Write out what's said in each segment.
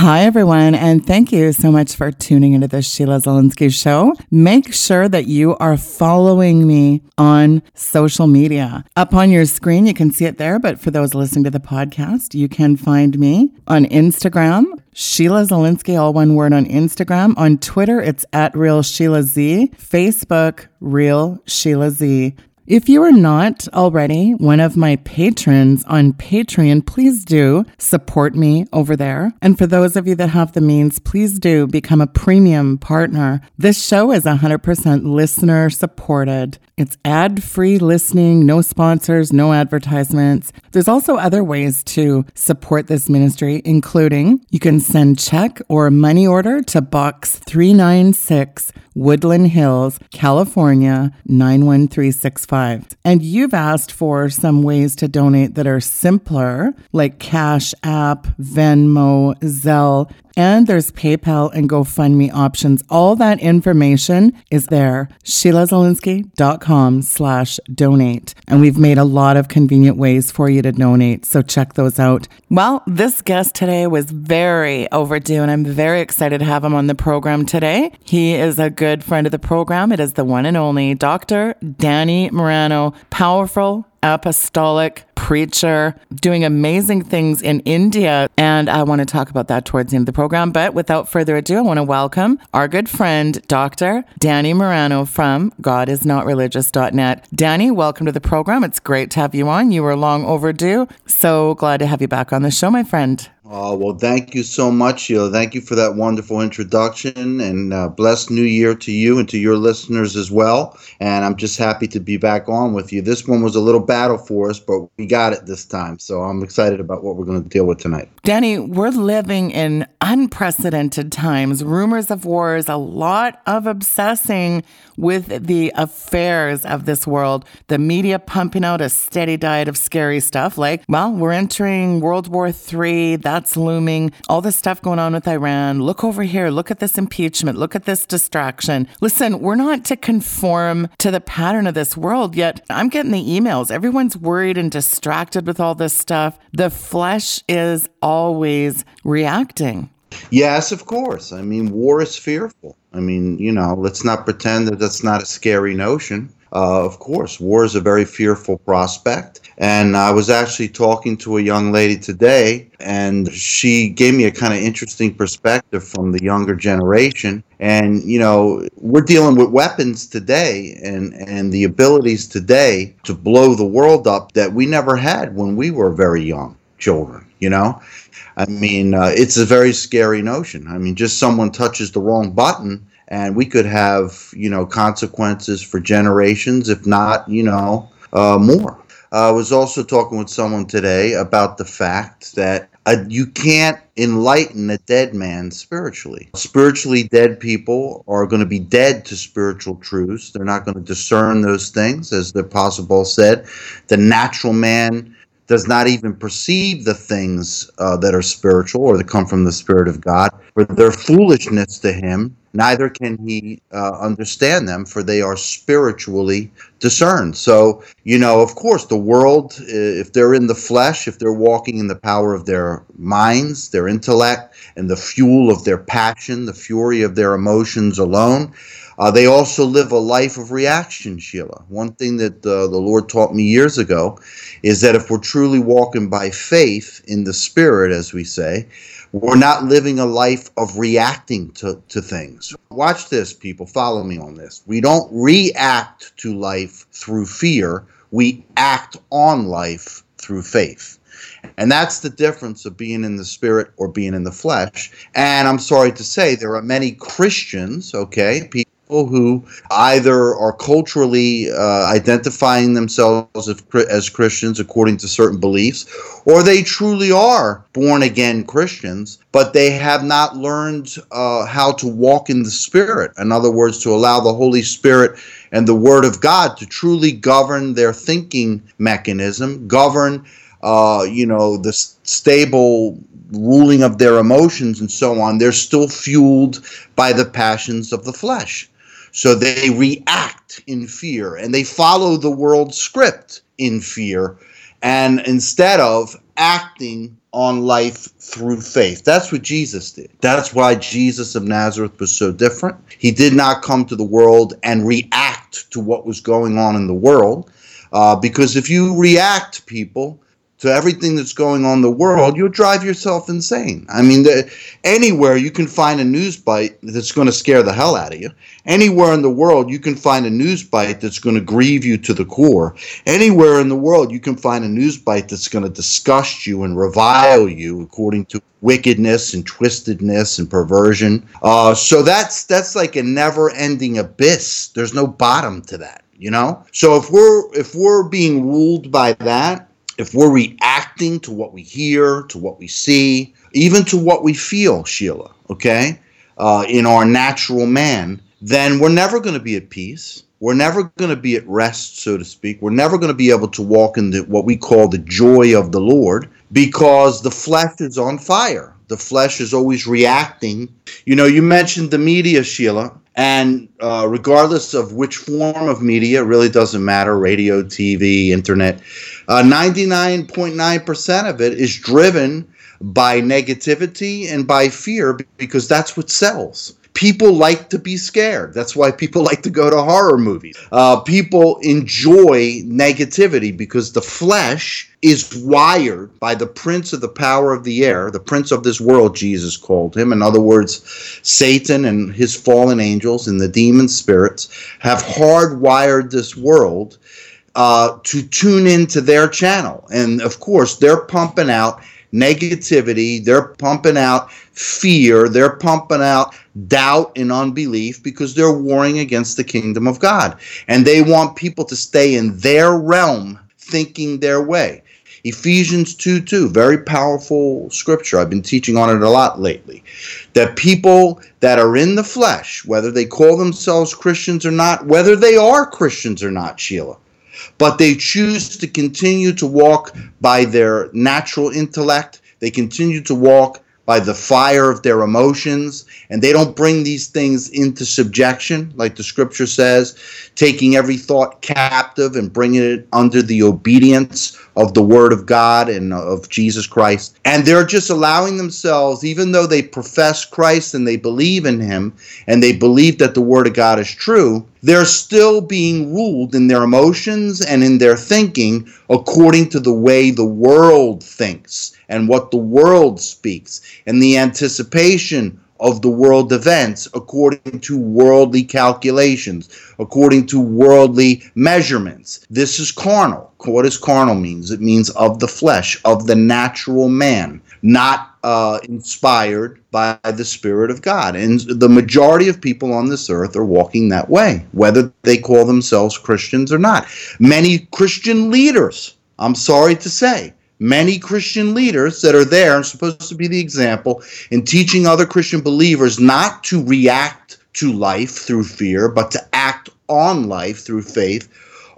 Hi, everyone, and thank you so much for tuning into the Sheila Zilinsky Show. Make sure that you are following me on social media. Up on your screen, you can see it there, but for those listening to the podcast, you can find me on Instagram, Sheila Zilinsky, all one word on Instagram. On Twitter, it's at Real Sheila Z. Facebook, Real Sheila Z. If you are not already one of my patrons on Patreon, please do support me over there. And for those of you that have the means, please do become a premium partner. This show is 100% listener supported. It's ad free listening, no sponsors, no advertisements. There's also other ways to support this ministry, including you can send check or money order to Box 396 Woodland Hills, California 91365. And you've asked for some ways to donate that are simpler, like Cash App, Venmo, Zelle, and there's PayPal and GoFundMe options. All that information is there. SheilaZilinsky.com slash donate. And we've made a lot of convenient ways for you to donate. So check those out. Well, this guest today was very overdue and I'm very excited to have him on the program today. He is a good friend of the program. It is the one and only Dr. Danny Morano, powerful apostolic preacher, doing amazing things in India. And I want to talk about that towards the end of the program. But without further ado, I want to welcome our good friend, Dr. Danny Morano from GodIsNotReligious.net. Danny, welcome to the program. It's great to have you on. You were long overdue. So glad to have you back on the show, my friend. Oh, well, thank you so much, Sheila. Thank you for that wonderful introduction and uh, blessed new year to you and to your listeners as well. And I'm just happy to be back on with you. This one was a little battle for us, but we got it this time. So I'm excited about what we're going to deal with tonight. Danny, we're living in unprecedented times, rumors of wars, a lot of obsessing with the affairs of this world. The media pumping out a steady diet of scary stuff like, well, we're entering World War III. That's looming. All this stuff going on with Iran. Look over here. Look at this impeachment. Look at this distraction. Listen, we're not to conform to the pattern of this world, yet I'm getting the emails. Everyone's worried and distracted with all this stuff. The flesh is always reacting. Yes, of course. I mean, war is fearful. I mean, you know, let's not pretend that that's not a scary notion. Uh, of course, war is a very fearful prospect. And I was actually talking to a young lady today, and she gave me a kind of interesting perspective from the younger generation. And, you know, we're dealing with weapons today and, and the abilities today to blow the world up that we never had when we were very young children, you know? I mean, uh, it's a very scary notion. I mean, just someone touches the wrong button, and we could have, you know, consequences for generations, if not, you know, uh, more. I was also talking with someone today about the fact that uh, you can't enlighten a dead man spiritually. Spiritually dead people are going to be dead to spiritual truths. They're not going to discern those things, as the Apostle said. The natural man does not even perceive the things uh, that are spiritual or that come from the Spirit of God, for their foolishness to him, neither can he uh, understand them, for they are spiritually discerned. So, you know, of course, the world, if they're in the flesh, if they're walking in the power of their minds, their intellect, and the fuel of their passion, the fury of their emotions alone, uh, they also live a life of reaction, Sheila. One thing that uh, the Lord taught me years ago is that if we're truly walking by faith in the Spirit, as we say, we're not living a life of reacting to, to things. Watch this, people. Follow me on this. We don't react to life through fear, we act on life through faith. And that's the difference of being in the spirit or being in the flesh. And I'm sorry to say, there are many Christians, okay, people who either are culturally uh, identifying themselves as, as, Christians according to certain beliefs, or they truly are born again Christians, but they have not learned uh, how to walk in the Spirit. In other words, to allow the Holy Spirit and the Word of God to truly govern their thinking mechanism, govern, uh, you know, the stable ruling of their emotions and so on. They're still fueled by the passions of the flesh. So they react in fear and they follow the world script in fear. And instead of acting on life through faith. That's what Jesus did. That's why Jesus of Nazareth was so different. He did not come to the world and react to what was going on in the world. Uh, because if you react, people, to everything that's going on in the world, you'll drive yourself insane. I mean, the, anywhere you can find a news bite that's going to scare the hell out of you. Anywhere in the world you can find a news bite that's going to grieve you to the core. Anywhere in the world you can find a news bite that's going to disgust you and revile you according to wickedness and twistedness and perversion. Uh, so that's that's like a never-ending abyss. There's no bottom to that you know so if we're if we're being ruled by that if we're reacting to what we hear, to what we see, even to what we feel, Sheila, okay, uh, in our natural man, then we're never going to be at peace. We're never going to be at rest, so to speak. We're never going to be able to walk in the, what we call the joy of the Lord because the flesh is on fire. The flesh is always reacting. You know, you mentioned the media, Sheila, and uh, regardless of which form of media, it really doesn't matter radio, TV, internet. 99.9% uh, of it is driven by negativity and by fear because that's what sells people like to be scared. That's why people like to go to horror movies. Uh, people enjoy negativity because the flesh is wired by the prince of the power of the air, the prince of this world, Jesus called him. In other words, Satan and his fallen angels and the demon spirits have hardwired this world uh, to tune into their channel. And of course, they're pumping out negativity, they're pumping out fear, they're pumping out doubt and unbelief because they're warring against the kingdom of God. And they want people to stay in their realm thinking their way. Ephesians 2 2, very powerful scripture. I've been teaching on it a lot lately. That people that are in the flesh, whether they call themselves Christians or not, whether they are Christians or not, Sheila, but they choose to continue to walk by their natural intellect. They continue to walk by the fire of their emotions, and they don't bring these things into subjection, like the scripture says, taking every thought captive and bringing it under the obedience of the Word of God and of Jesus Christ. And they're just allowing themselves, even though they profess Christ and they believe in Him and they believe that the Word of God is true, they're still being ruled in their emotions and in their thinking according to the way the world thinks and what the world speaks and the anticipation of the world events according to worldly calculations, according to worldly measurements. This is carnal. What does carnal means? It means of the flesh, of the natural man, not uh, inspired by the Spirit of God. And the majority of people on this earth are walking that way, whether they call themselves Christians or not. Many Christian leaders, I'm sorry to say, many Christian leaders that are there and supposed to be the example in teaching other Christian believers not to react to life through fear, but to act on life through faith,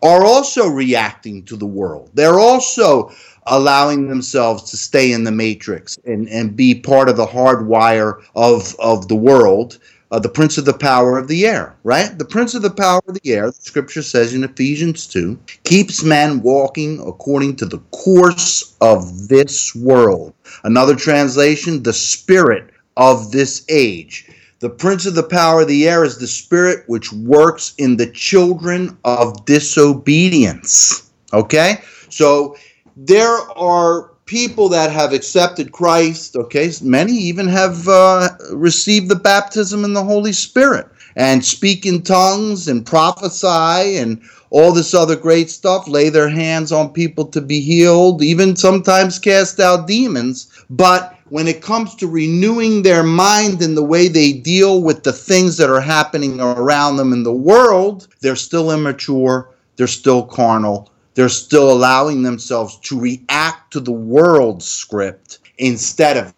are also reacting to the world. They're also allowing themselves to stay in the matrix and, and be part of the hardwire of, of the world uh, the prince of the power of the air, right? The prince of the power of the air, the scripture says in Ephesians 2, keeps man walking according to the course of this world. Another translation, the spirit of this age. The prince of the power of the air is the spirit which works in the children of disobedience. Okay? So there are people that have accepted Christ, okay, many even have uh, received the baptism in the Holy Spirit and speak in tongues and prophesy and all this other great stuff, lay their hands on people to be healed, even sometimes cast out demons. But when it comes to renewing their mind and the way they deal with the things that are happening around them in the world, they're still immature, they're still carnal, they're still allowing themselves to react to the world script instead of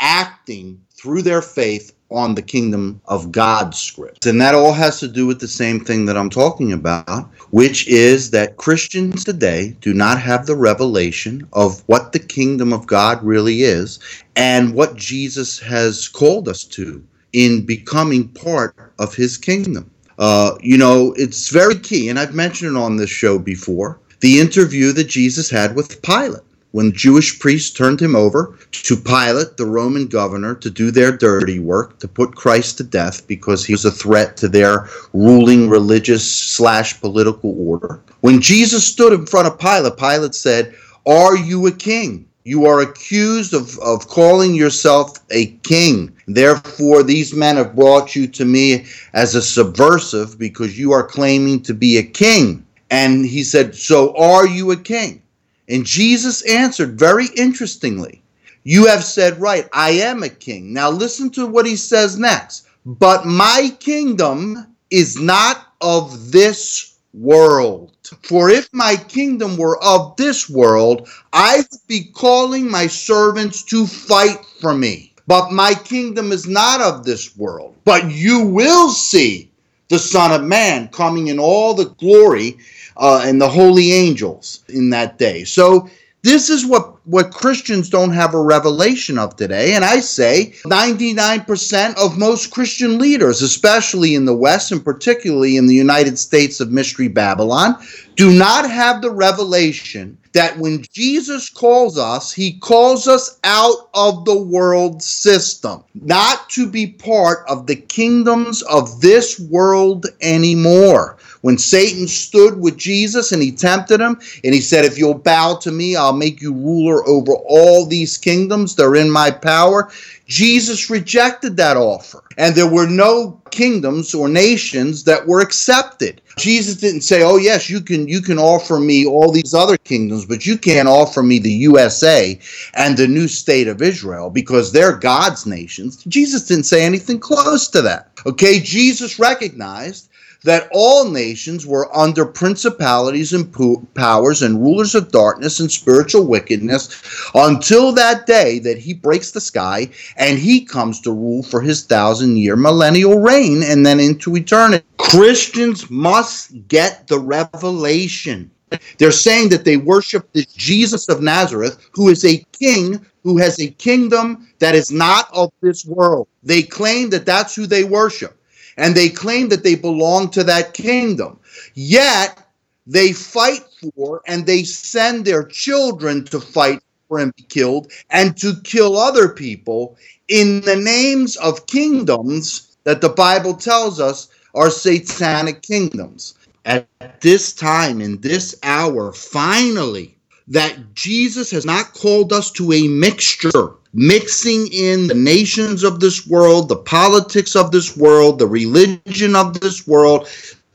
acting through their faith on the kingdom of God script. And that all has to do with the same thing that I'm talking about, which is that Christians today do not have the revelation of what the kingdom of God really is and what Jesus has called us to in becoming part of his kingdom. Uh, you know, it's very key, and I've mentioned it on this show before the interview that Jesus had with Pilate. when Jewish priests turned him over to Pilate, the Roman governor, to do their dirty work, to put Christ to death because he was a threat to their ruling religious slash political order. When Jesus stood in front of Pilate, Pilate said, Are you a king? You are accused of, of calling yourself a king. Therefore, these men have brought you to me as a subversive because you are claiming to be a king. And he said, So are you a king? And Jesus answered very interestingly, You have said right, I am a king. Now listen to what he says next. But my kingdom is not of this world. For if my kingdom were of this world, I would be calling my servants to fight for me. But my kingdom is not of this world. But you will see the Son of Man coming in all the glory uh, and the holy angels in that day. So this is what, what Christians don't have a revelation of today. And I say 99% of most Christian leaders, especially in the West and particularly in the United States of Mystery Babylon, do not have the revelation that when Jesus calls us, he calls us out of the world system, not to be part of the kingdoms of this world anymore. When Satan stood with Jesus and he tempted him, and he said, If you'll bow to me, I'll make you ruler over all these kingdoms. They're in my power. Jesus rejected that offer, and there were no kingdoms or nations that were accepted. Jesus didn't say, "Oh yes, you can you can offer me all these other kingdoms, but you can't offer me the USA and the new state of Israel because they're God's nations." Jesus didn't say anything close to that. Okay, Jesus recognized that all nations were under principalities and powers and rulers of darkness and spiritual wickedness until that day that he breaks the sky and he comes to rule for his thousand year millennial reign and then into eternity. Christians must get the revelation. They're saying that they worship this Jesus of Nazareth, who is a king who has a kingdom that is not of this world. They claim that that's who they worship and they claim that they belong to that kingdom. Yet they fight for and they send their children to fight for and be killed and to kill other people in the names of kingdoms that the Bible tells us are satanic kingdoms. At this time, in this hour, finally, that Jesus has not called us to a mixture mixing in the nations of this world, the politics of this world, the religion of this world,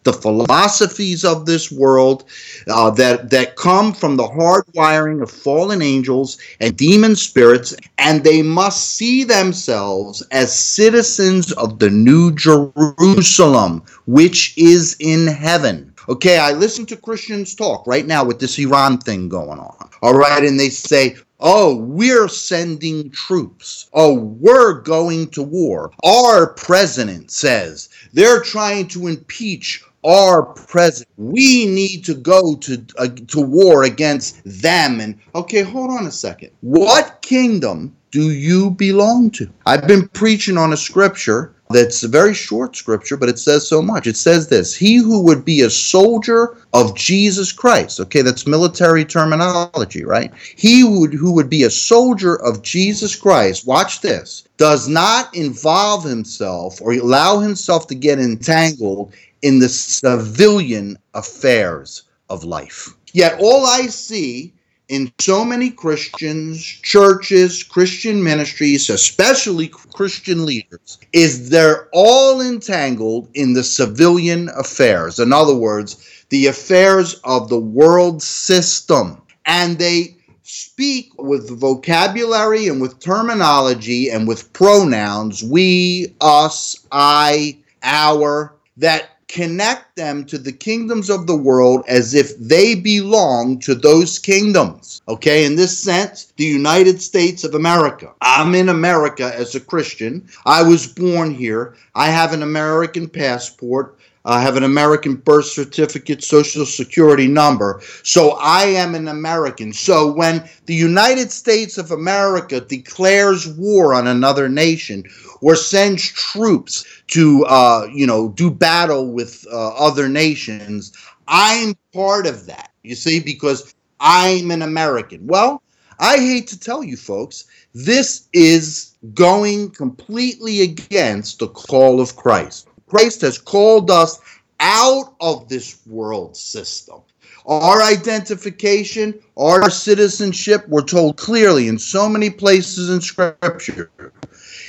the philosophies of this world uh, that that come from the hardwiring of fallen angels and demon spirits, and they must see themselves as citizens of the new Jerusalem, which is in heaven. Okay, I listen to Christians talk right now with this Iran thing going on. All right, and they say, Oh, we're sending troops. Oh, we're going to war. Our president says they're trying to impeach our president. We need to go to uh, to war against them. And okay, hold on a second. What kingdom do you belong to? I've been preaching on a scripture that's a very short scripture, but it says so much. It says this He who would be a soldier of Jesus Christ, okay, that's military terminology, right? He would, who would be a soldier of Jesus Christ, watch this, does not involve himself or allow himself to get entangled in the civilian affairs of life. Yet all I see in so many Christians, churches, Christian ministries, especially Christian leaders, is they're all entangled in the civilian affairs. In other words, the affairs of the world system. And they speak with vocabulary and with terminology and with pronouns we, us, I, our, that connect them to the kingdoms of the world as if they belong to those kingdoms. Okay, in this sense, the United States of America. I'm in America as a Christian. I was born here. I have an American passport. I have an American birth certificate, social security number. So I am an American. So when the United States of America declares war on another nation, or sends troops to, uh, you know, do battle with uh, other nations. I'm part of that, you see, because I'm an American. Well, I hate to tell you folks, this is going completely against the call of Christ. Christ has called us out of this world system. Our identification, our citizenship, we're told clearly in so many places in Scripture.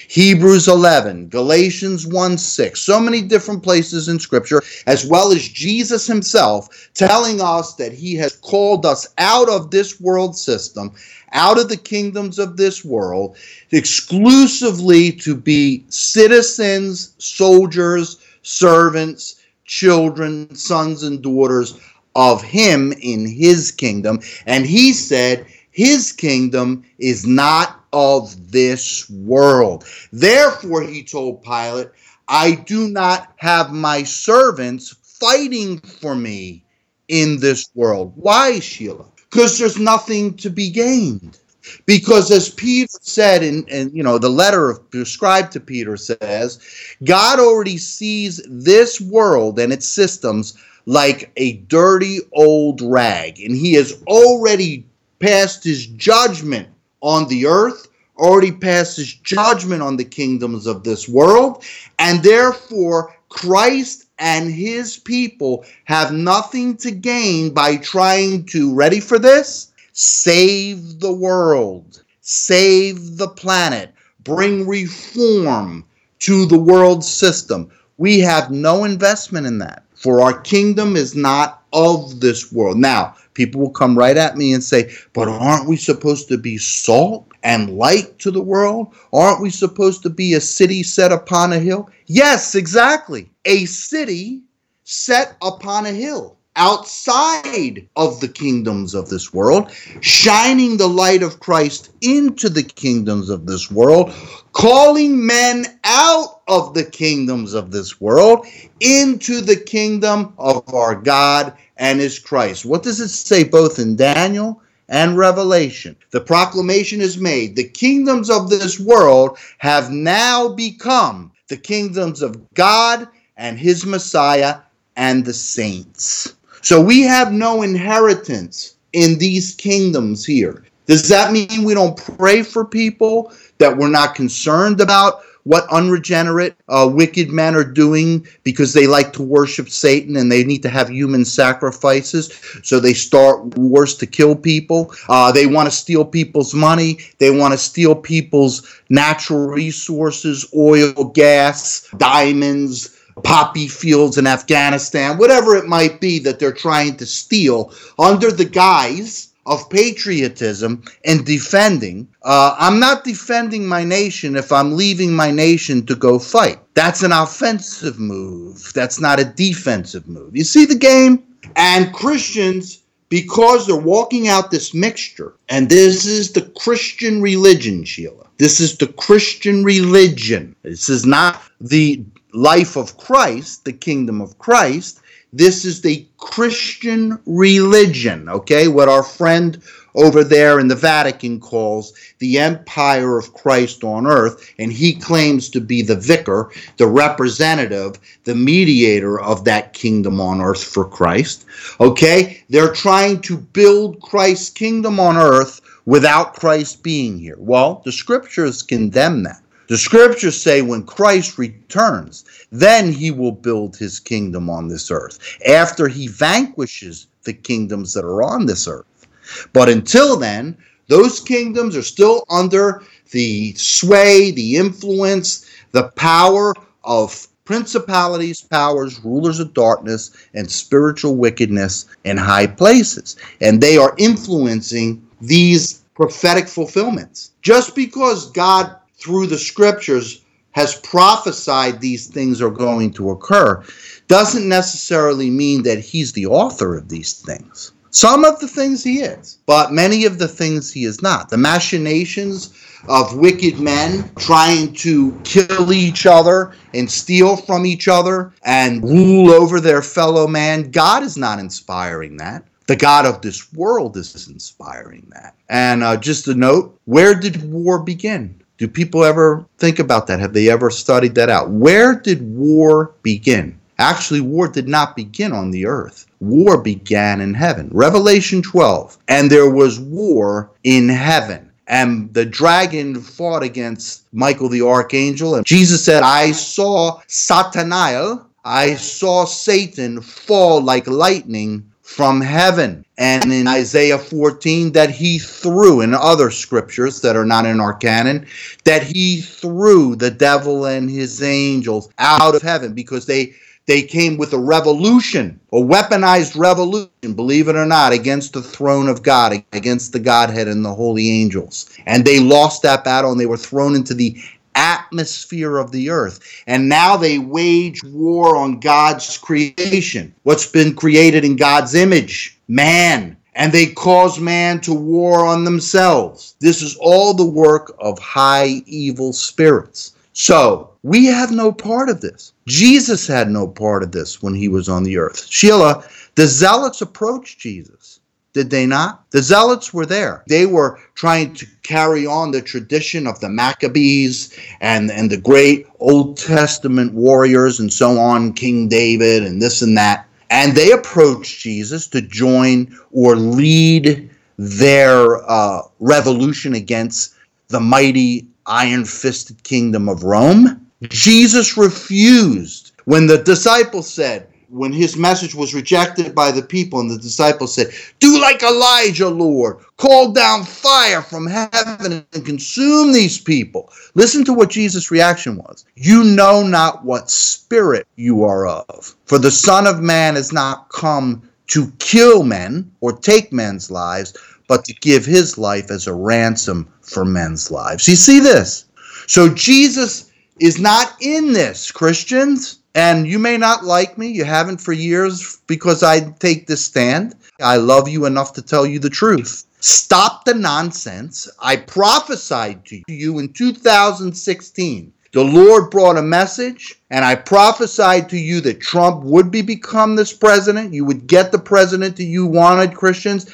Hebrews 11, Galatians 1 6, so many different places in Scripture, as well as Jesus himself telling us that he has called us out of this world system, out of the kingdoms of this world, exclusively to be citizens, soldiers, servants, children, sons, and daughters of him in his kingdom. And he said, his kingdom is not of this world. Therefore, he told Pilate, I do not have my servants fighting for me in this world. Why, Sheila? Because there's nothing to be gained. Because as Peter said, in, in you know the letter of prescribed to Peter says, God already sees this world and its systems like a dirty old rag. And he has already passed his judgment on the earth, already passed his judgment on the kingdoms of this world. And therefore, Christ and his people have nothing to gain by trying to, ready for this? Save the world, save the planet, bring reform to the world system. We have no investment in that. For our kingdom is not of this world. Now, people will come right at me and say, but aren't we supposed to be salt and light to the world? Aren't we supposed to be a city set upon a hill? Yes, exactly. A city set upon a hill outside of the kingdoms of this world, shining the light of Christ into the kingdoms of this world, calling men out of the kingdoms of this world into the kingdom of our God and his Christ. What does it say both in Daniel and Revelation? The proclamation is made the kingdoms of this world have now become the kingdoms of God and his Messiah and the saints. So we have no inheritance in these kingdoms here. Does that mean we don't pray for people, that we're not concerned about what unregenerate, uh, wicked men are doing because they like to worship Satan and they need to have human sacrifices? So they start wars to kill people. Uh, they want to steal people's money. They want to steal people's natural resources, oil, gas, diamonds poppy fields in Afghanistan, whatever it might be that they're trying to steal under the guise of patriotism and defending. Uh, I'm not defending my nation if I'm leaving my nation to go fight. That's an offensive move. That's not a defensive move. You see the game? And Christians, because they're walking out this mixture, and this is the Christian religion, Sheila. This is the Christian religion. This is not the life of Christ, the kingdom of Christ. This is the Christian religion, okay? What our friend over there in the Vatican calls the empire of Christ on earth, and he claims to be the vicar, the representative, the mediator of that kingdom on earth for Christ. Okay? They're trying to build Christ's kingdom on earth without Christ being here. Well, the scriptures condemn that. The scriptures say when Christ returns, then he will build his kingdom on this earth after he vanquishes the kingdoms that are on this earth. But until then, those kingdoms are still under the sway, the influence, the power of principalities, powers, rulers of darkness, and spiritual wickedness in high places. And they are influencing these prophetic fulfillments. Just because God through the scriptures has prophesied these things are going to occur doesn't necessarily mean that he's the author of these things. Some of the things he is, but many of the things he is not. The machinations of wicked men trying to kill each other and steal from each other and rule over their fellow man, God is not inspiring that. The God of this world is inspiring that. And uh, just a note where did war begin? Do people ever think about that? Have they ever studied that out? Where did war begin? Actually, war did not begin on the earth. War began in heaven. Revelation 12. And there was war in heaven. And the dragon fought against Michael the archangel. And Jesus said, I saw Satanael, I saw Satan fall like lightning from heaven. And in Isaiah 14, that he threw, in other scriptures that are not in our canon, that he threw the devil and his angels out of heaven because they they came with a revolution, a weaponized revolution, believe it or not, against the throne of God, against the Godhead and the holy angels. And they lost that battle and they were thrown into the atmosphere of the earth. And now they wage war on God's creation, what's been created in God's image, man. And they cause man to war on themselves. This is all the work of high evil spirits. So we have no part of this. Jesus had no part of this when he was on the earth. Sheila, the zealots approached Jesus did they not? The Zealots were there. They were trying to carry on the tradition of the Maccabees and, and the great Old Testament warriors and so on, King David and this and that. And they approached Jesus to join or lead their uh, revolution against the mighty iron fisted kingdom of Rome. Jesus refused. When the disciples said, when his message was rejected by the people, and the disciples said, Do like Elijah, Lord, call down fire from heaven and consume these people. Listen to what Jesus' reaction was. You know not what spirit you are of. For the Son of Man has not come to kill men or take men's lives, but to give his life as a ransom for men's lives. You see this? So Jesus is not in this, Christians. And you may not like me, you haven't for years because I take this stand. I love you enough to tell you the truth. Stop the nonsense. I prophesied to you in 2016. The Lord brought a message, and I prophesied to you that Trump would be become this president. You would get the president that you wanted, Christians.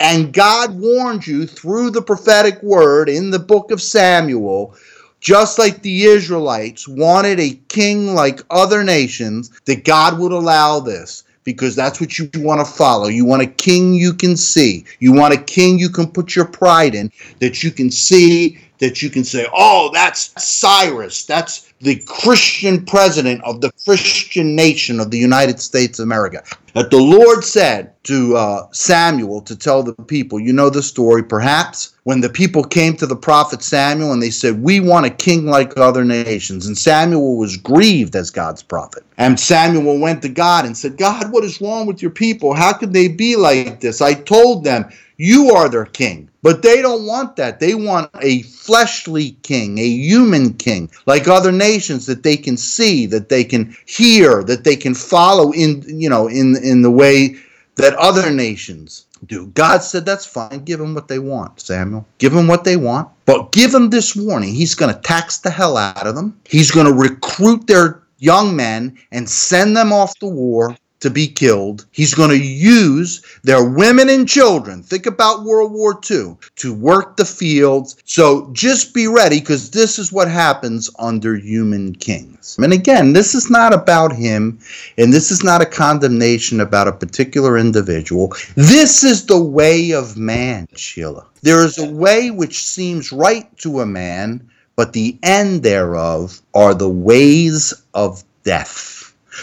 And God warned you through the prophetic word in the book of Samuel just like the Israelites wanted a king like other nations, that God would allow this because that's what you want to follow. You want a king you can see. You want a king you can put your pride in, that you can see, that you can say, oh, that's Cyrus. That's the Christian president of the Christian nation of the United States of America. That the Lord said to uh, Samuel to tell the people, you know the story perhaps, when the people came to the prophet Samuel and they said, We want a king like other nations. And Samuel was grieved as God's prophet. And Samuel went to God and said, God, what is wrong with your people? How could they be like this? I told them, You are their king. But they don't want that. They want a fleshly king, a human king, like other nations that they can see, that they can hear, that they can follow in, you know, in in the way that other nations do. God said, That's fine. Give them what they want, Samuel. Give them what they want. But give them this warning. He's going to tax the hell out of them. He's going to recruit their young men and send them off to war to be killed. He's going to use their women and children. Think about World War II to work the fields. So just be ready because this is what happens under human kings. And again, this is not about him and this is not a condemnation about a particular individual. This is the way of man, Sheila. There is a way which seems right to a man, but the end thereof are the ways of death.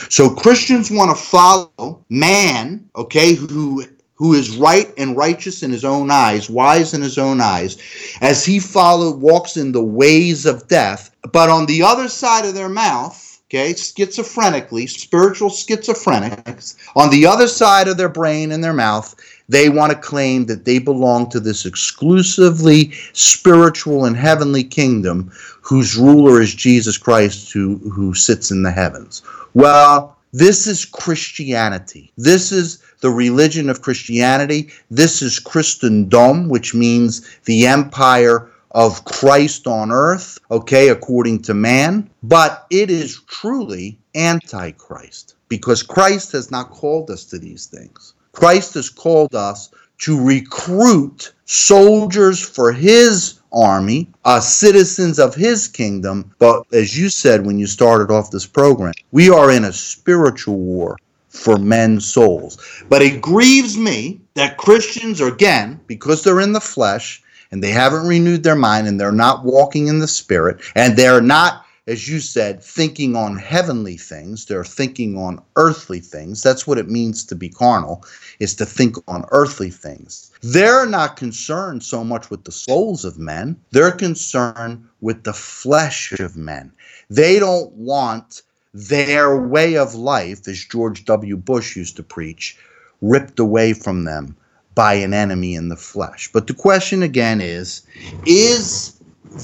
So Christians want to follow man, okay, who who is right and righteous in his own eyes, wise in his own eyes, as he follow walks in the ways of death, but on the other side of their mouth, okay, schizophrenically, spiritual schizophrenics, on the other side of their brain and their mouth, they want to claim that they belong to this exclusively spiritual and heavenly kingdom whose ruler is Jesus Christ who, who sits in the heavens. Well, this is Christianity. This is the religion of Christianity. This is Christendom, which means the empire of Christ on earth, okay, according to man. But it is truly antichrist because Christ has not called us to these things. Christ has called us to recruit soldiers for his army, uh, citizens of his kingdom. But as you said when you started off this program, we are in a spiritual war for men's souls. But it grieves me that Christians, are, again, because they're in the flesh and they haven't renewed their mind and they're not walking in the spirit and they're not as you said, thinking on heavenly things. They're thinking on earthly things. That's what it means to be carnal, is to think on earthly things. They're not concerned so much with the souls of men, they're concerned with the flesh of men. They don't want their way of life, as George W. Bush used to preach, ripped away from them by an enemy in the flesh. But the question again is is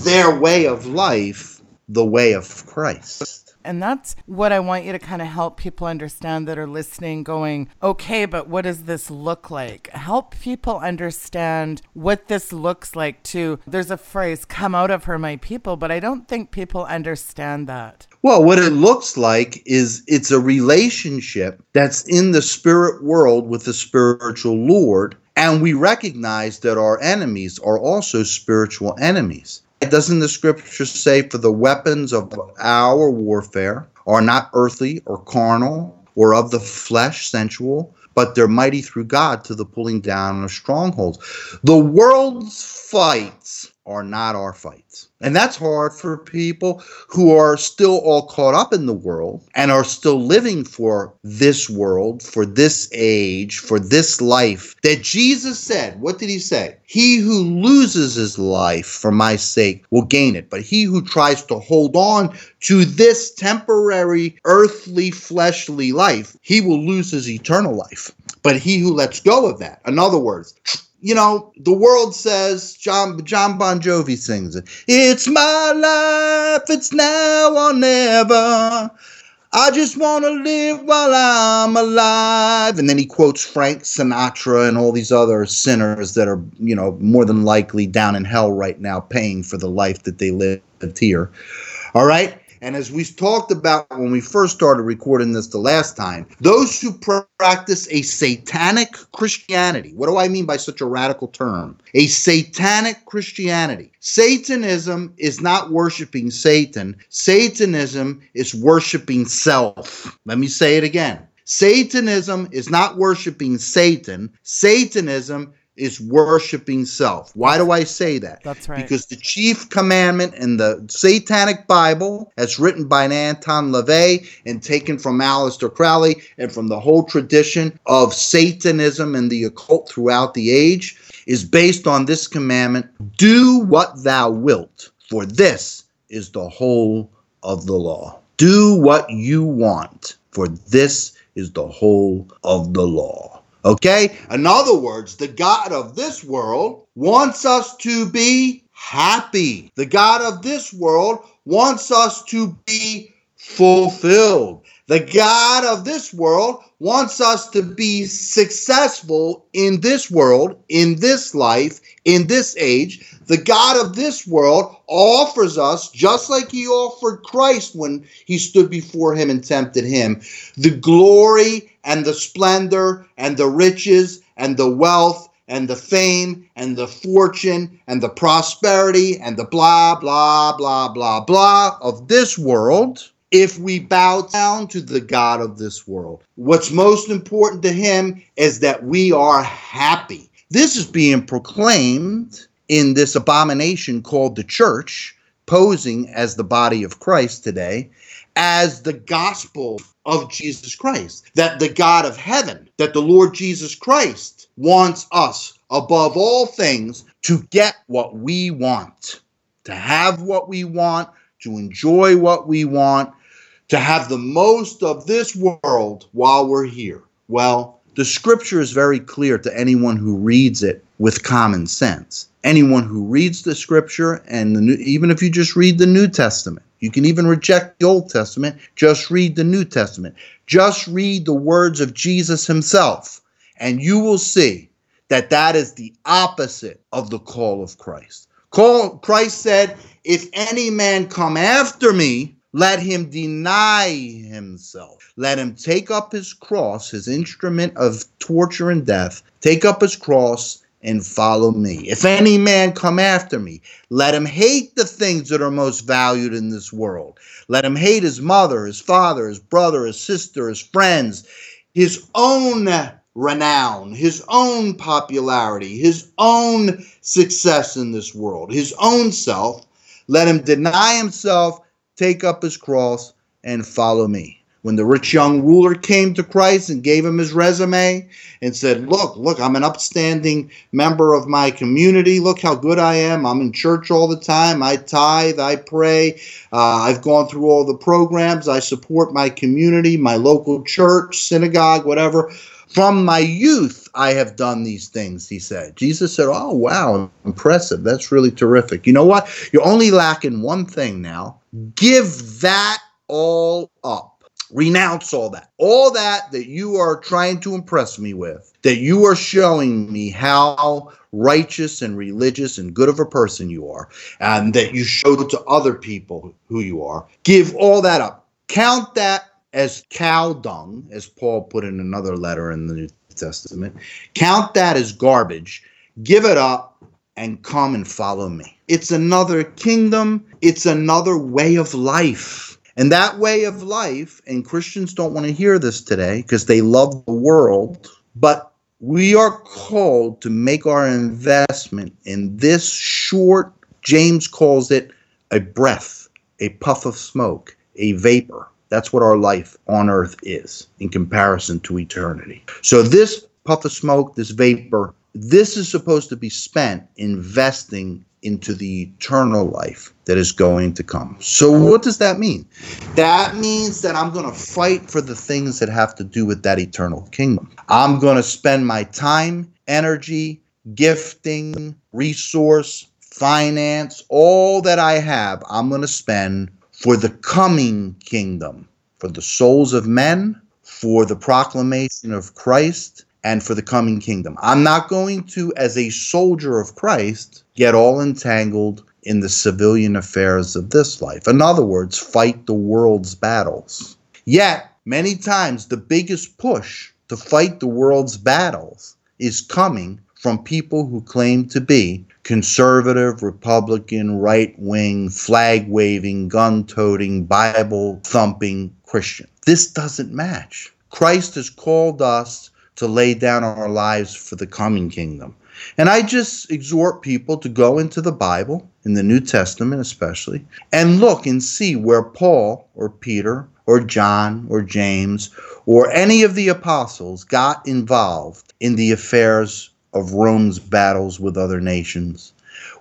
their way of life the way of Christ. And that's what I want you to kind of help people understand that are listening, going, okay, but what does this look like? Help people understand what this looks like, too. There's a phrase, come out of her, my people, but I don't think people understand that. Well, what it looks like is it's a relationship that's in the spirit world with the spiritual Lord. And we recognize that our enemies are also spiritual enemies. Doesn't the scripture say, For the weapons of our warfare are not earthly or carnal or of the flesh, sensual, but they're mighty through God to the pulling down of strongholds? The world's fights are not our fights. And that's hard for people who are still all caught up in the world and are still living for this world, for this age, for this life. That Jesus said, what did he say? He who loses his life for my sake will gain it, but he who tries to hold on to this temporary earthly fleshly life, he will lose his eternal life. But he who lets go of that, in other words, you know, the world says John John Bon Jovi sings it. It's my life, it's now or never. I just want to live while I'm alive. And then he quotes Frank Sinatra and all these other sinners that are, you know, more than likely down in hell right now paying for the life that they lived here. All right. And as we talked about when we first started recording this the last time, those who practice a satanic Christianity, what do I mean by such a radical term? A satanic Christianity. Satanism is not worshiping Satan, Satanism is worshiping self. Let me say it again. Satanism is not worshiping Satan, Satanism is worshiping self. Why do I say that? That's right. Because the chief commandment in the Satanic Bible, as written by Anton LaVey and taken from Aleister Crowley and from the whole tradition of Satanism and the occult throughout the age, is based on this commandment do what thou wilt, for this is the whole of the law. Do what you want, for this is the whole of the law. Okay? In other words, the God of this world wants us to be happy. The God of this world wants us to be fulfilled. The God of this world wants us to be successful in this world, in this life, in this age. The God of this world offers us, just like he offered Christ when he stood before him and tempted him, the glory and the splendor and the riches and the wealth and the fame and the fortune and the prosperity and the blah, blah, blah, blah, blah of this world if we bow down to the God of this world. What's most important to him is that we are happy. This is being proclaimed in this abomination called the church, posing as the body of Christ today, as the gospel of Jesus Christ. That the God of heaven, that the Lord Jesus Christ wants us above all things to get what we want, to have what we want, to enjoy what we want, to have the most of this world while we're here? Well, the scripture is very clear to anyone who reads it with common sense. Anyone who reads the scripture, and the new, even if you just read the New Testament, you can even reject the Old Testament, just read the New Testament. Just read the words of Jesus himself, and you will see that that is the opposite of the call of Christ. Call, Christ said, If any man come after me, let him deny himself. Let him take up his cross, his instrument of torture and death, take up his cross and follow me. If any man come after me, let him hate the things that are most valued in this world. Let him hate his mother, his father, his brother, his sister, his friends, his own renown, his own popularity, his own success in this world, his own self. Let him deny himself, take up his cross, and follow me when the rich young ruler came to Christ and gave him his resume and said, Look, look, I'm an upstanding member of my community. Look how good I am. I'm in church all the time. I tithe, I pray. Uh, I've gone through all the programs. I support my community, my local church, synagogue, whatever. From my youth, I have done these things, he said. Jesus said, Oh, wow, impressive. That's really terrific. You know what? You're only lacking one thing now. Give that all up renounce all that. All that that you are trying to impress me with, that you are showing me how righteous and religious and good of a person you are, and that you show to other people who you are. Give all that up. Count that as cow dung, as Paul put in another letter in the New Testament. Count that as garbage. Give it up and come and follow me. It's another kingdom, it's another way of life and that way of life, and Christians don't want to hear this today because they love the world, but we are called to make our investment in this short, James calls it a breath, a puff of smoke, a vapor. That's what our life on earth is in comparison to eternity. So, this puff of smoke, this vapor, this is supposed to be spent investing into the eternal life that is going to come. So, what does that mean? That means that I'm going to fight for the things that have to do with that eternal kingdom. I'm going to spend my time, energy, gifting, resource, finance, all that I have, I'm going to spend for the coming kingdom, for the souls of men, for the proclamation of Christ, and for the coming kingdom. I'm not going to, as a soldier of Christ, get all entangled in the civilian affairs of this life. In other words, fight the world's battles. Yet, many times, the biggest push to fight the world's battles is coming from people who claim to be conservative, Republican, right wing, flag waving, gun toting, Bible thumping Christian. This doesn't match. Christ has called us to lay down our lives for the coming kingdom. And I just exhort people to go into the Bible, in the New Testament especially, and look and see where Paul or Peter or John or James or any of the apostles got involved in the affairs of Rome's battles with other nations,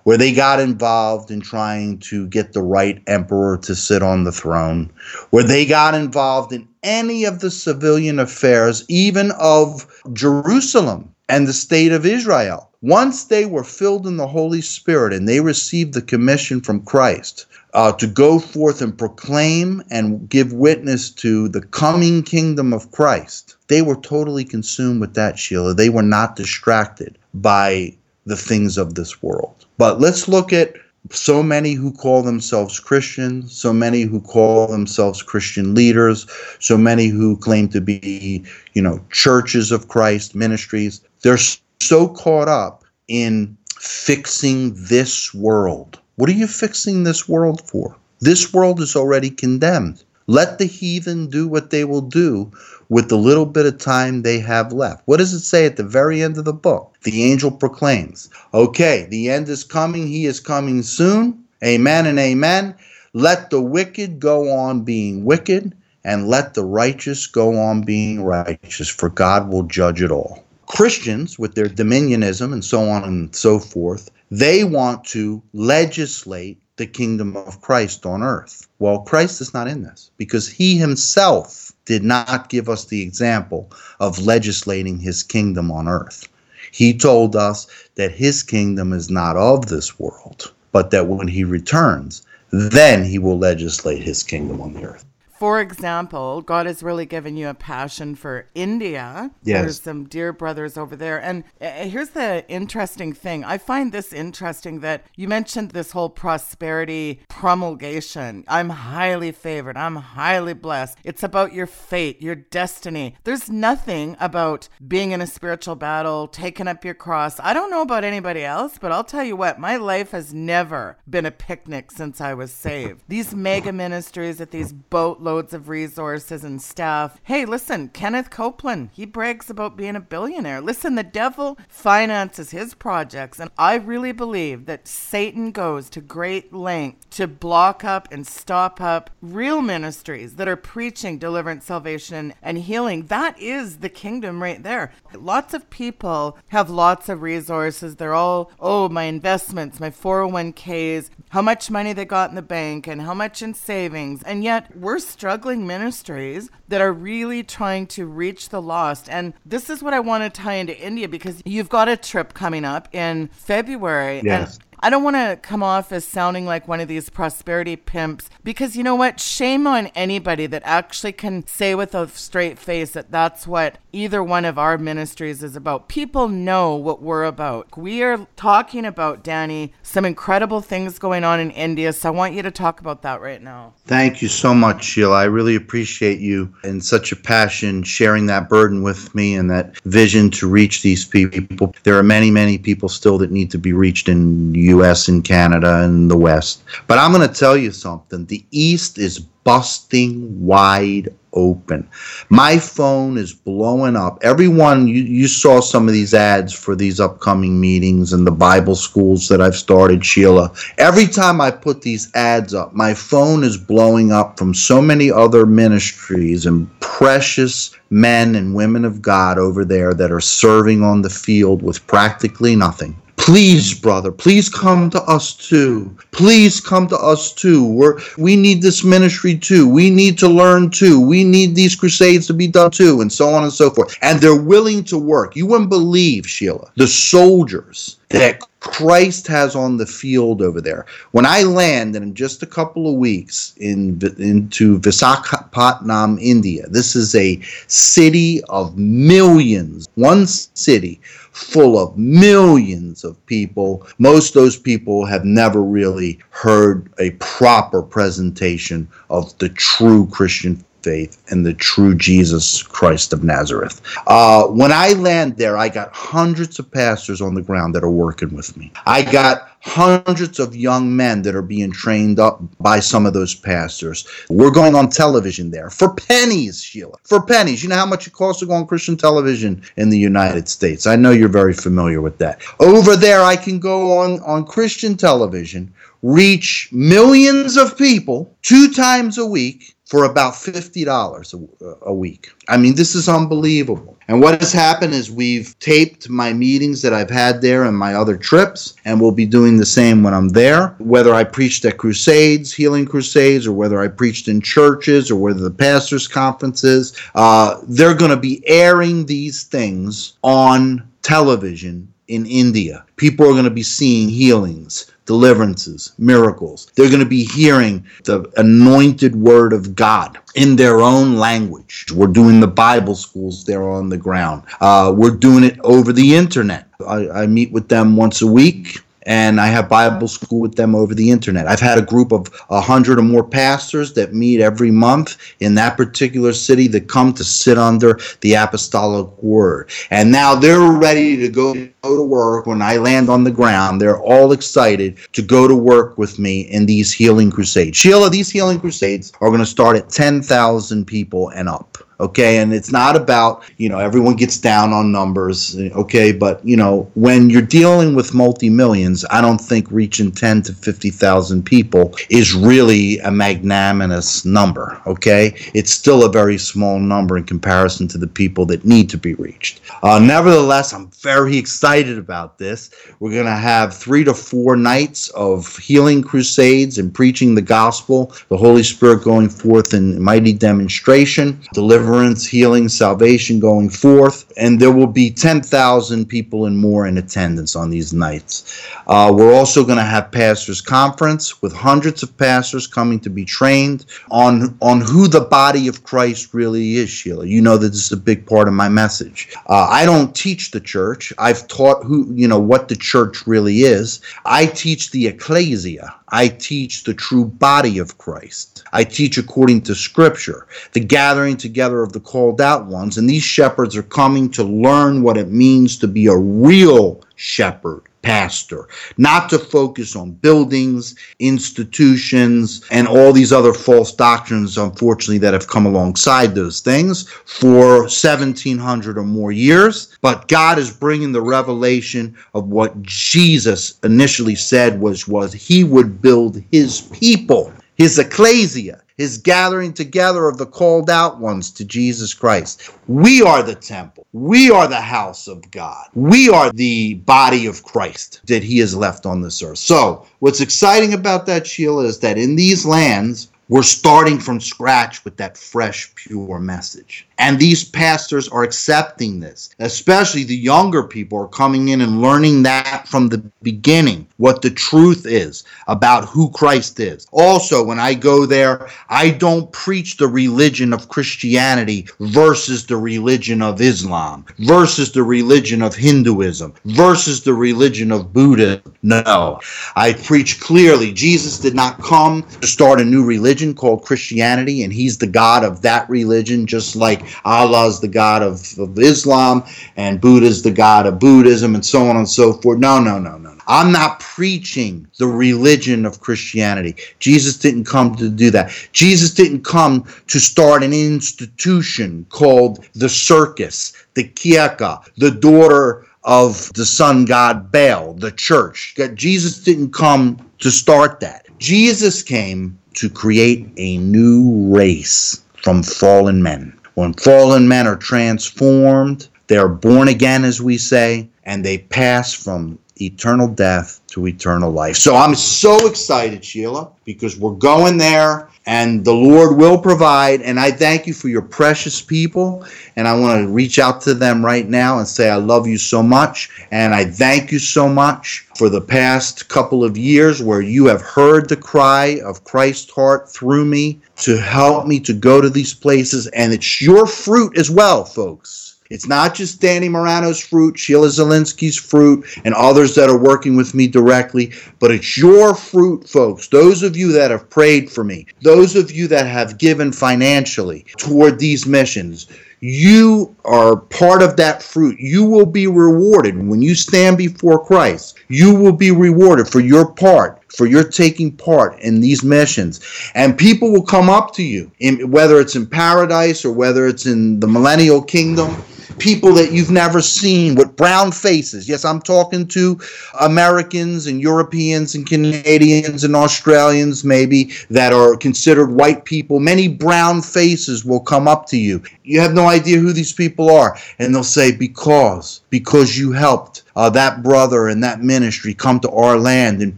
where they got involved in trying to get the right emperor to sit on the throne, where they got involved in any of the civilian affairs, even of Jerusalem and the state of Israel. Once they were filled in the Holy Spirit and they received the commission from Christ uh, to go forth and proclaim and give witness to the coming kingdom of Christ, they were totally consumed with that, Sheila. They were not distracted by the things of this world. But let's look at so many who call themselves Christians, so many who call themselves Christian leaders, so many who claim to be, you know, churches of Christ, ministries. They're so caught up in fixing this world. What are you fixing this world for? This world is already condemned. Let the heathen do what they will do with the little bit of time they have left. What does it say at the very end of the book? The angel proclaims, Okay, the end is coming. He is coming soon. Amen and amen. Let the wicked go on being wicked, and let the righteous go on being righteous, for God will judge it all. Christians, with their dominionism and so on and so forth, they want to legislate the kingdom of Christ on earth. Well, Christ is not in this because he himself did not give us the example of legislating his kingdom on earth. He told us that his kingdom is not of this world, but that when he returns, then he will legislate his kingdom on the earth. For example, God has really given you a passion for India. Yes. There's some dear brothers over there. And uh, here's the interesting thing I find this interesting that you mentioned this whole prosperity promulgation. I'm highly favored, I'm highly blessed. It's about your fate, your destiny. There's nothing about being in a spiritual battle, taking up your cross. I don't know about anybody else, but I'll tell you what, my life has never been a picnic since I was saved. These mega ministries at these boatloads of resources and staff. Hey, listen, Kenneth Copeland, he brags about being a billionaire. Listen, the devil finances his projects, and I really believe that Satan goes to great length to block up and stop up real ministries that are preaching deliverance, salvation, and healing. That is the kingdom right there. Lots of people have lots of resources. They're all, oh, my investments, my 401ks, how much money they got in the bank, and how much in savings. And yet, we're struggling ministries that are really trying to reach the lost. And this is what I want to tie into India because you've got a trip coming up in February. Yes. And I don't want to come off as sounding like one of these prosperity pimps because you know what? Shame on anybody that actually can say with a straight face that that's what either one of our ministries is about. People know what we're about. We are talking about, Danny, some incredible things going on in India. So I want you to talk about that right now. Thank you so much, Sheila. I really appreciate you and such a passion sharing that burden with me and that vision to reach these people. There are many, many people still that need to be reached in US and Canada and the West. But I'm going to tell you something. The East is busting wide open. My phone is blowing up. Everyone, you, you saw some of these ads for these upcoming meetings and the Bible schools that I've started, Sheila. Every time I put these ads up, my phone is blowing up from so many other ministries and precious men and women of God over there that are serving on the field with practically nothing. Please, brother, please come to us too. Please come to us too. We're, we need this ministry too. We need to learn too. We need these crusades to be done too, and so on and so forth. And they're willing to work. You wouldn't believe, Sheila, the soldiers that Christ has on the field over there. When I land in just a couple of weeks in into Visakhapatnam, India, this is a city of millions, one city full of millions of people. Most of those people have never really heard a proper presentation of the true Christian faith in the true Jesus Christ of Nazareth. Uh, when I land there, I got hundreds of pastors on the ground that are working with me. I got hundreds of young men that are being trained up by some of those pastors. We're going on television there for pennies, Sheila. For pennies. You know how much it costs to go on Christian television in the United States. I know you're very familiar with that. Over there, I can go on, on Christian television, reach millions of people two times a week for about $50 a, a, week. I mean, this is unbelievable. And what has happened is we've taped my meetings that I've had there and my other trips, and we'll be doing the same when I'm there. Whether I preached at crusades, healing crusades, or whether I preached in churches, or whether the pastors' conferences, uh, they're going to be airing these things on television in India. People are going to be seeing healings deliverances, miracles. They're going to be hearing the anointed word of God in their own language. We're doing the Bible schools there on the ground. Uh, we're doing it over the internet. I, I meet with them once a week and I have Bible school with them over the internet. I've had a group of a hundred or more pastors that meet every month in that particular city that come to sit under the apostolic word. And now they're ready to go, go to work when I land on the ground. They're all excited to go to work with me in these healing crusades. Sheila, these healing crusades are going to start at 10,000 people and up okay? And it's not about you know everyone gets down on numbers okay? But you know when you're dealing with multi-millions i don't think reaching 10 to 50,000 people is really a magnanimous number okay? It's still a very small number in comparison to the people that need to be reached. Uh, nevertheless i'm very excited about this. We're going to have three to four nights of healing crusades and preaching the gospel the holy spirit going forth in mighty demonstration delivering deliverance, healing, salvation going forth, and there will be 10,000 people and more in attendance on these nights. Uh, we're also going to have pastors' conference with hundreds of pastors coming to be trained on on who the body of Christ really is. Sheila, you know that this is a big part of my message. Uh, I don't teach the church. I've taught who you know what the church really is. I teach the ecclesia. I teach the true body of Christ. I teach according to Scripture, the gathering together of the called out ones. And these shepherds are coming to learn what it means to be a real shepherd pastor, not to focus on buildings, institutions, and all these other false doctrines, unfortunately, that have come alongside those things for 1700 or more years. But God is bringing the revelation of what Jesus initially said was, was he would build his people, his ecclesia his gathering together of the called out ones to Jesus Christ. We are the temple. We are the house of God. We are the body of Christ that he has left on this earth. So, what's exciting about that, Sheila, is that in these lands, we're starting from scratch with that fresh, pure message. And these pastors are accepting this, especially the younger people are coming in and learning that from the beginning, what the truth is about who Christ is. Also, when I go there, I don't preach the religion of Christianity versus the religion of Islam, versus the religion of Hinduism, versus the religion of Buddha. No, I preach clearly Jesus did not come to start a new religion called Christianity, and he's the God of that religion, just like Allah is the God of, of Islam and Buddha is the God of Buddhism and so on and so forth. No, no, no, no. I'm not preaching the religion of Christianity. Jesus didn't come to do that. Jesus didn't come to start an institution called the circus, the Kieka, the daughter of the sun god Baal, the church. Jesus didn't come to start that. Jesus came to create a new race from fallen men. When fallen men are transformed, they are born again, as we say, and they pass from eternal death to eternal life. So I'm so excited, Sheila, because we're going there and the Lord will provide. And I thank you for your precious people. And I want to reach out to them right now and say, I love you so much. And I thank you so much for the past couple of years where you have heard the cry of Christ's heart through me to help me to go to these places. And it's your fruit as well, folks. It's not just Danny Morano's fruit, Sheila Zilinsky's fruit, and others that are working with me directly, but it's your fruit, folks. Those of you that have prayed for me, those of you that have given financially toward these missions, you are part of that fruit. You will be rewarded when you stand before Christ. You will be rewarded for your part for your taking part in these missions. And people will come up to you, in, whether it's in paradise or whether it's in the millennial kingdom, people that you've never seen with brown faces. Yes, I'm talking to Americans and Europeans and Canadians and Australians, maybe, that are considered white people. Many brown faces will come up to you. You have no idea who these people are. And they'll say, Because, because you helped uh, that brother and that ministry come to our land and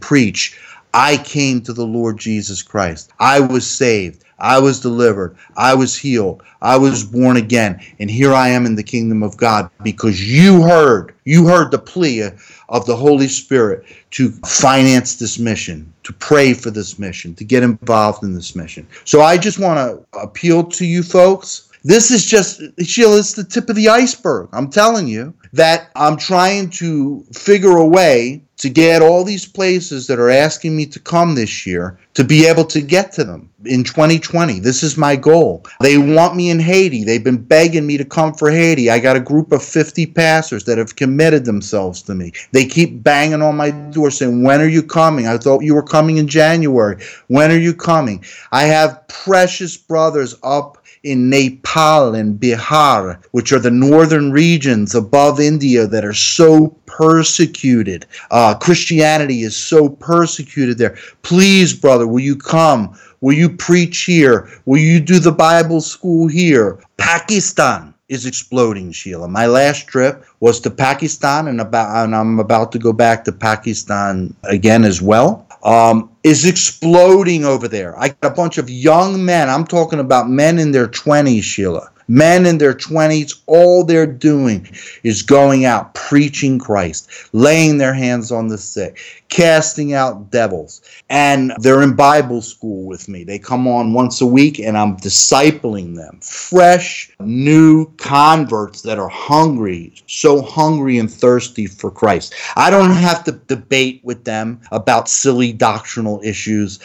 preach. I came to the Lord Jesus Christ. I was saved. I was delivered. I was healed. I was born again. And here I am in the kingdom of God because you heard, you heard the plea of the Holy Spirit to finance this mission, to pray for this mission, to get involved in this mission. So I just want to appeal to you folks. This is just, Sheila, it's the tip of the iceberg. I'm telling you that I'm trying to figure a way to get all these places that are asking me to come this year to be able to get to them in 2020. This is my goal. They want me in Haiti. They've been begging me to come for Haiti. I got a group of 50 pastors that have committed themselves to me. They keep banging on my door saying, When are you coming? I thought you were coming in January. When are you coming? I have precious brothers up in Nepal and Bihar, which are the northern regions above India that are so persecuted. Uh, Christianity is so persecuted there. Please, brother, will you come? Will you preach here? Will you do the Bible school here? Pakistan is exploding, Sheila. My last trip was to Pakistan, and about and I'm about to go back to Pakistan again as well um, is exploding over there. I got a bunch of young men. I'm talking about men in their 20s, Sheila. men in their 20s, all they're doing is going out preaching Christ, laying their hands on the sick, casting out devils. And they're in Bible school with me. They come on once a week and I'm discipling them. Fresh, new converts that are hungry, so hungry and thirsty for Christ. I don't have to debate with them about silly doctrinal issues.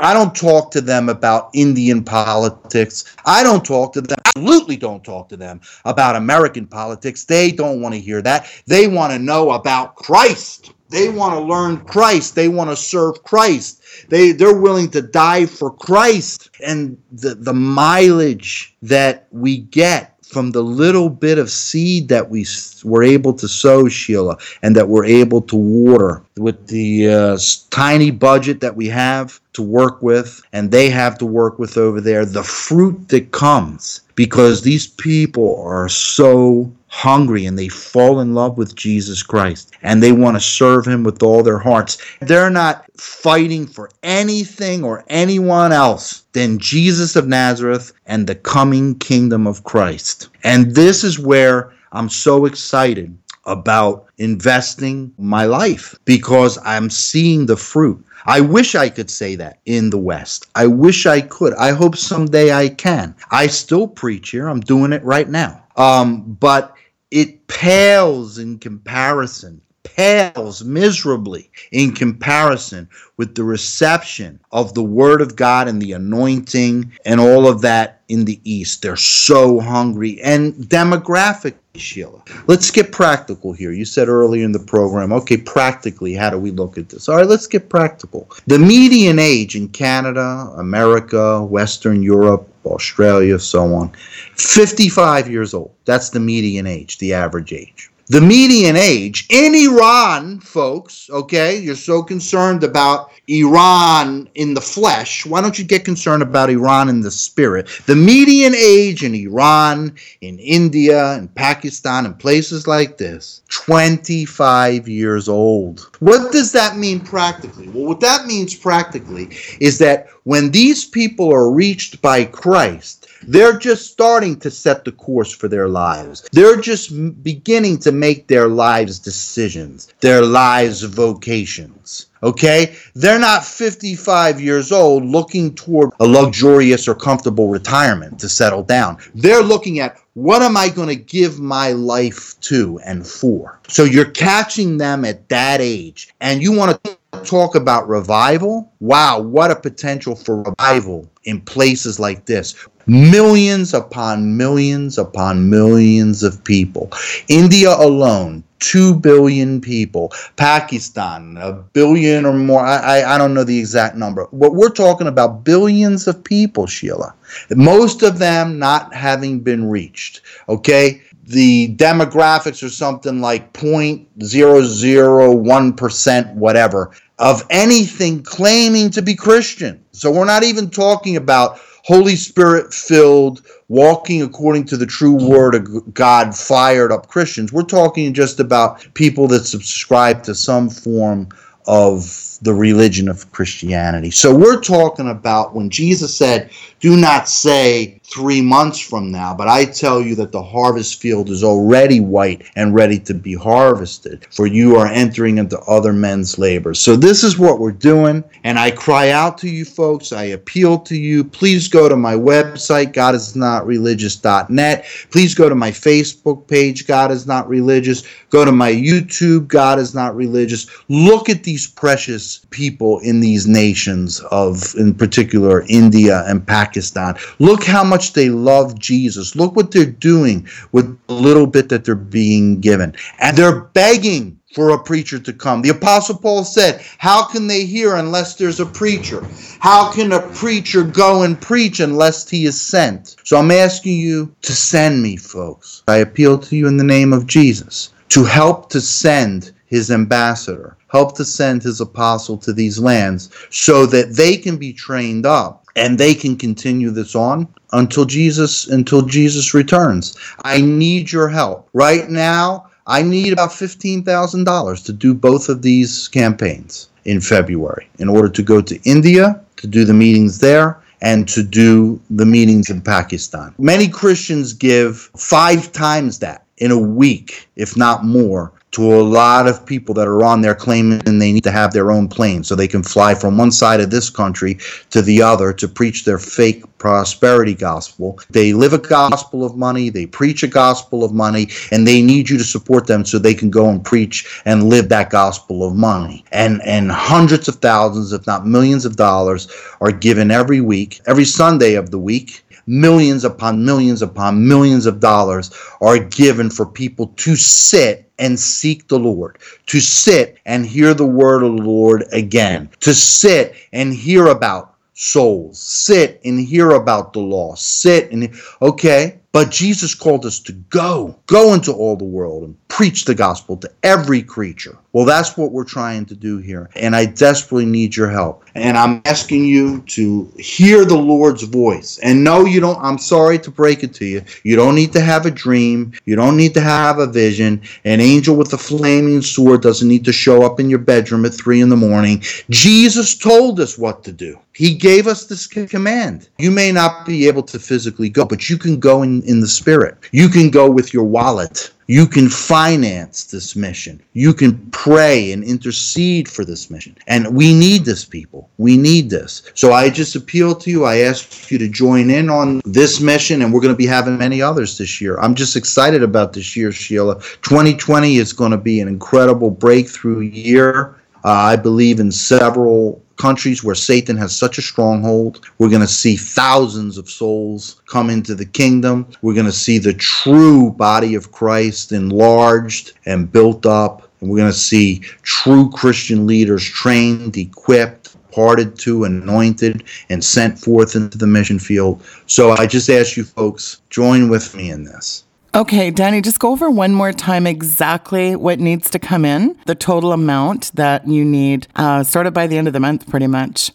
I don't talk to them about Indian politics. I don't talk to them, absolutely don't talk to them about American politics. They don't want to hear that. They want to know about Christ. They want to learn Christ. They want to serve Christ. They they're willing to die for Christ. And the the mileage that we get from the little bit of seed that we were able to sow, Sheila, and that we're able to water with the uh, tiny budget that we have to work with, and they have to work with over there, the fruit that comes because these people are so hungry and they fall in love with Jesus Christ and they want to serve him with all their hearts. They're not fighting for anything or anyone else than Jesus of Nazareth and the coming kingdom of Christ. And this is where I'm so excited about investing my life because I'm seeing the fruit. I wish I could say that in the West. I wish I could. I hope someday I can. I still preach here. I'm doing it right now. Um, but it pales in comparison, pales miserably in comparison with the reception of the Word of God and the anointing and all of that in the East. They're so hungry. And demographic, Sheila. Let's get practical here. You said earlier in the program, okay, practically, how do we look at this? All right, let's get practical. The median age in Canada, America, Western Europe, Australia, so on, 55 years old. That's the median age, the average age. The median age in Iran, folks, okay, you're so concerned about Iran in the flesh. Why don't you get concerned about Iran in the spirit? The median age in Iran, in India, in Pakistan, and places like this, 25 years old. What does that mean practically? Well, what that means practically is that when these people are reached by Christ, they're just starting to set the course for their lives. They're just beginning to make their lives decisions, their lives vocations. Okay? They're not 55 years old looking toward a luxurious or comfortable retirement to settle down. They're looking at what am I going to give my life to and for? So you're catching them at that age. And you want to talk about revival? Wow, what a potential for revival in places like this millions upon millions upon millions of people. India alone, 2 billion people. Pakistan, a billion or more. I, I, I, don't know the exact number. But we're talking about billions of people, Sheila. Most of them not having been reached. Okay? The demographics are something like 0.001%, whatever, of anything claiming to be Christian. So we're not even talking about Holy Spirit filled, walking according to the true word of God, fired up Christians. We're talking just about people that subscribe to some form of the religion of Christianity. So we're talking about when Jesus said, Do not say three months from now, but I tell you that the harvest field is already white and ready to be harvested, for you are entering into other men's labor. So this is what we're doing, and I cry out to you folks, I appeal to you. Please go to my website, godisnotreligious.net. Please go to my Facebook page, God is Not Religious. Go to my YouTube, God is Not Religious. Look at these precious people in these nations of, in particular, India and Pakistan. Look how much they love Jesus. Look what they're doing with the little bit that they're being given. And they're begging for a preacher to come. The Apostle Paul said, How can they hear unless there's a preacher? How can a preacher go and preach unless he is sent? So I'm asking you to send me, folks. I appeal to you in the name of Jesus to help to send his ambassador, help to send his apostle to these lands so that they can be trained up and they can continue this on until Jesus until Jesus returns. I need your help. Right now, I need about $15,000 to do both of these campaigns in February in order to go to India to do the meetings there and to do the meetings in Pakistan. Many Christians give five times that in a week, if not more, to a lot of people that are on there claiming they need to have their own plane so they can fly from one side of this country to the other to preach their fake prosperity gospel. They live a gospel of money, they preach a gospel of money, and they need you to support them so they can go and preach and live that gospel of money. And and hundreds of thousands, if not millions of dollars are given every week, every Sunday of the week millions upon millions upon millions of dollars are given for people to sit and seek the Lord, to sit and hear the word of the Lord again, to sit and hear about souls, sit and hear about the law, sit and, okay, but Jesus called us to go, go into all the world and preach the gospel to every creature. Well, that's what we're trying to do here. And I desperately need your help. And I'm asking you to hear the Lord's voice. And no, you don't, I'm sorry to break it to you. You don't need to have a dream. You don't need to have a vision. An angel with a flaming sword doesn't need to show up in your bedroom at three in the morning. Jesus told us what to do. He gave us this command. You may not be able to physically go, but you can go in, in the spirit. You can go with your wallet. You can finance this mission. You can pray and intercede for this mission. And we need this, people. We need this. So I just appeal to you. I ask you to join in on this mission, and we're going to be having many others this year. I'm just excited about this year, Sheila. 2020 is going to be an incredible breakthrough year. Uh, I believe in several countries where Satan has such a stronghold. We're going to see thousands of souls come into the kingdom. We're going to see the true body of Christ enlarged and built up. And we're going to see true Christian leaders trained, equipped, parted to, anointed, and sent forth into the mission field. So I just ask you folks, join with me in this. Okay, Danny, just go over one more time exactly what needs to come in, the total amount that you need, uh, sort of by the end of the month, pretty much.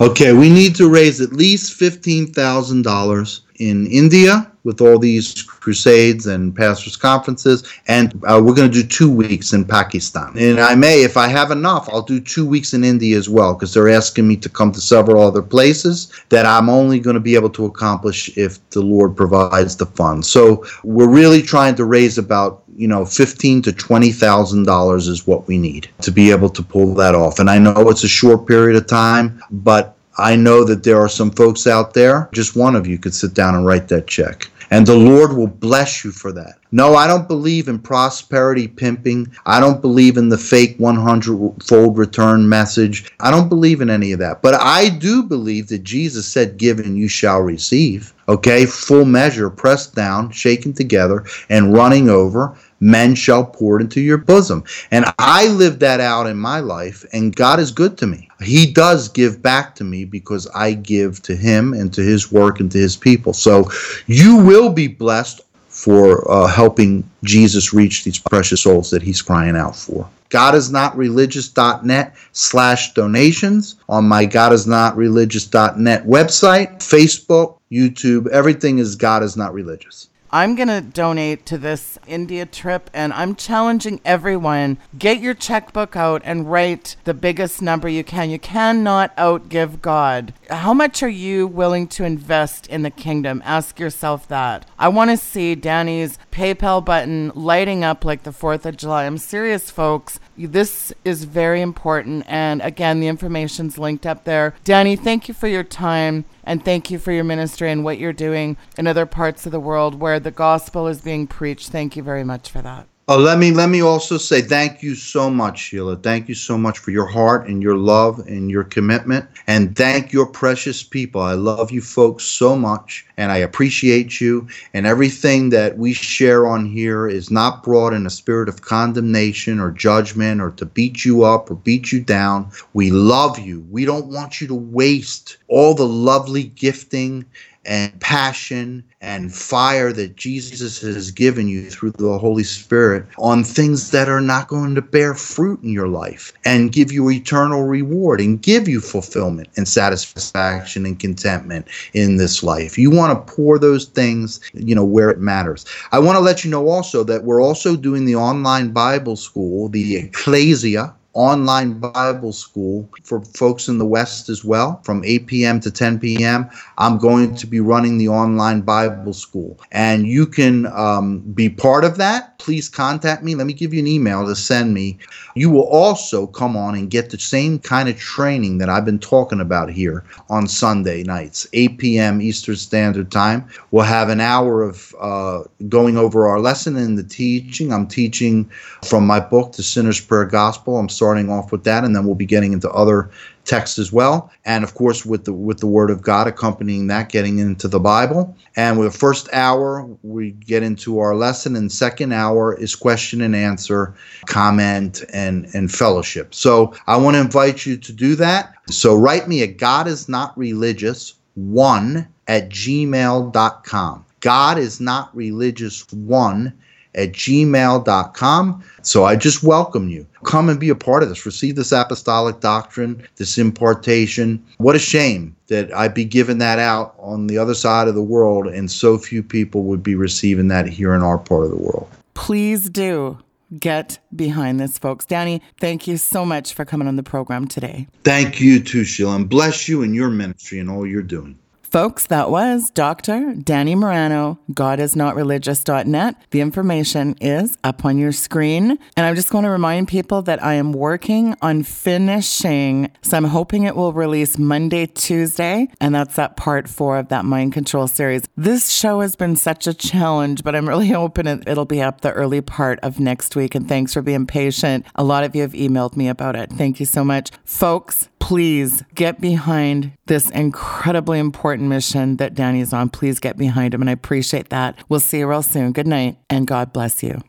Okay, we need to raise at least $15,000 in India with all these crusades and pastors' conferences, and uh, we're going to do two weeks in Pakistan. And I may, if I have enough, I'll do two weeks in India as well, because they're asking me to come to several other places that I'm only going to be able to accomplish if the Lord provides the funds. So we're really trying to raise about you know, fifteen to twenty thousand dollars is what we need to be able to pull that off. And I know it's a short period of time, but I know that there are some folks out there. Just one of you could sit down and write that check and the Lord will bless you for that. No, I don't believe in prosperity pimping. I don't believe in the fake 100 fold return message. I don't believe in any of that. But I do believe that Jesus said, Give and you shall receive. Okay, full measure, pressed down, shaken together, and running over men shall pour into your bosom. And I live that out in my life, and God is good to me. He does give back to me because I give to Him and to His work and to His people. So you will be blessed for uh, helping Jesus reach these precious souls that He's crying out for. God is not GodIsNotReligious.net slash donations on my God is not GodIsNotReligious.net website, Facebook, YouTube. Everything is God is Not Religious. I'm going to donate to this India trip and I'm challenging everyone get your checkbook out and write the biggest number you can. You cannot outgive God. How much are you willing to invest in the kingdom? Ask yourself that. I want to see Danny's PayPal button lighting up like the 4th of July. I'm serious, folks. This is very important. And again, the information's linked up there. Danny, thank you for your time. And thank you for your ministry and what you're doing in other parts of the world where the gospel is being preached. Thank you very much for that. Oh, let me let me also say thank you so much, Sheila. Thank you so much for your heart and your love and your commitment. And thank your precious people. I love you folks so much and I appreciate you. And everything that we share on here is not brought in a spirit of condemnation or judgment or to beat you up or beat you down. We love you. We don't want you to waste all the lovely gifting and passion and fire that Jesus has given you through the Holy Spirit on things that are not going to bear fruit in your life and give you eternal reward and give you fulfillment and satisfaction and contentment in this life. You want to pour those things, you know, where it matters. I want to let you know also that we're also doing the online Bible school, the Ecclesia online Bible school for folks in the West as well from 8 p.m. to 10 p.m. I'm going to be running the online Bible school. And you can um, be part of that. Please contact me. Let me give you an email to send me. You will also come on and get the same kind of training that I've been talking about here on Sunday nights, 8 p.m. Eastern Standard Time. We'll have an hour of uh, going over our lesson and the teaching. I'm teaching from my book, The Sinner's Prayer Gospel. I'm starting off with that, and then we'll be getting into other texts as well. And of course with the with the word of god accompanying that getting into the bible. And with the first hour we get into our lesson and second hour is question and answer comment and and fellowship. So i want to invite you to do that. So write me at god is not religious one at gmail.com god is not religious one at gmail.com. So I just welcome you. Come and be a part of this. Receive this apostolic doctrine, this impartation. What a shame that I'd be giving that out on the other side of the world and so few people would be receiving that here in our part of the world. Please do get behind this, folks. Danny, thank you so much for coming on the program today. Thank you too, Sheila, and bless you and your ministry and all you're doing. Folks, that was Dr. Danny Morano, godisnotreligious.net. The information is up on your screen. And I'm just going to remind people that I am working on finishing, so I'm hoping it will release Monday, Tuesday, and that's that part four of that mind control series. This show has been such a challenge, but I'm really hoping it, it'll be up the early part of next week. And thanks for being patient. A lot of you have emailed me about it. Thank you so much. Folks, please get behind this incredibly important mission that Danny is on. Please get behind him. And I appreciate that. We'll see you real soon. Good night and God bless you.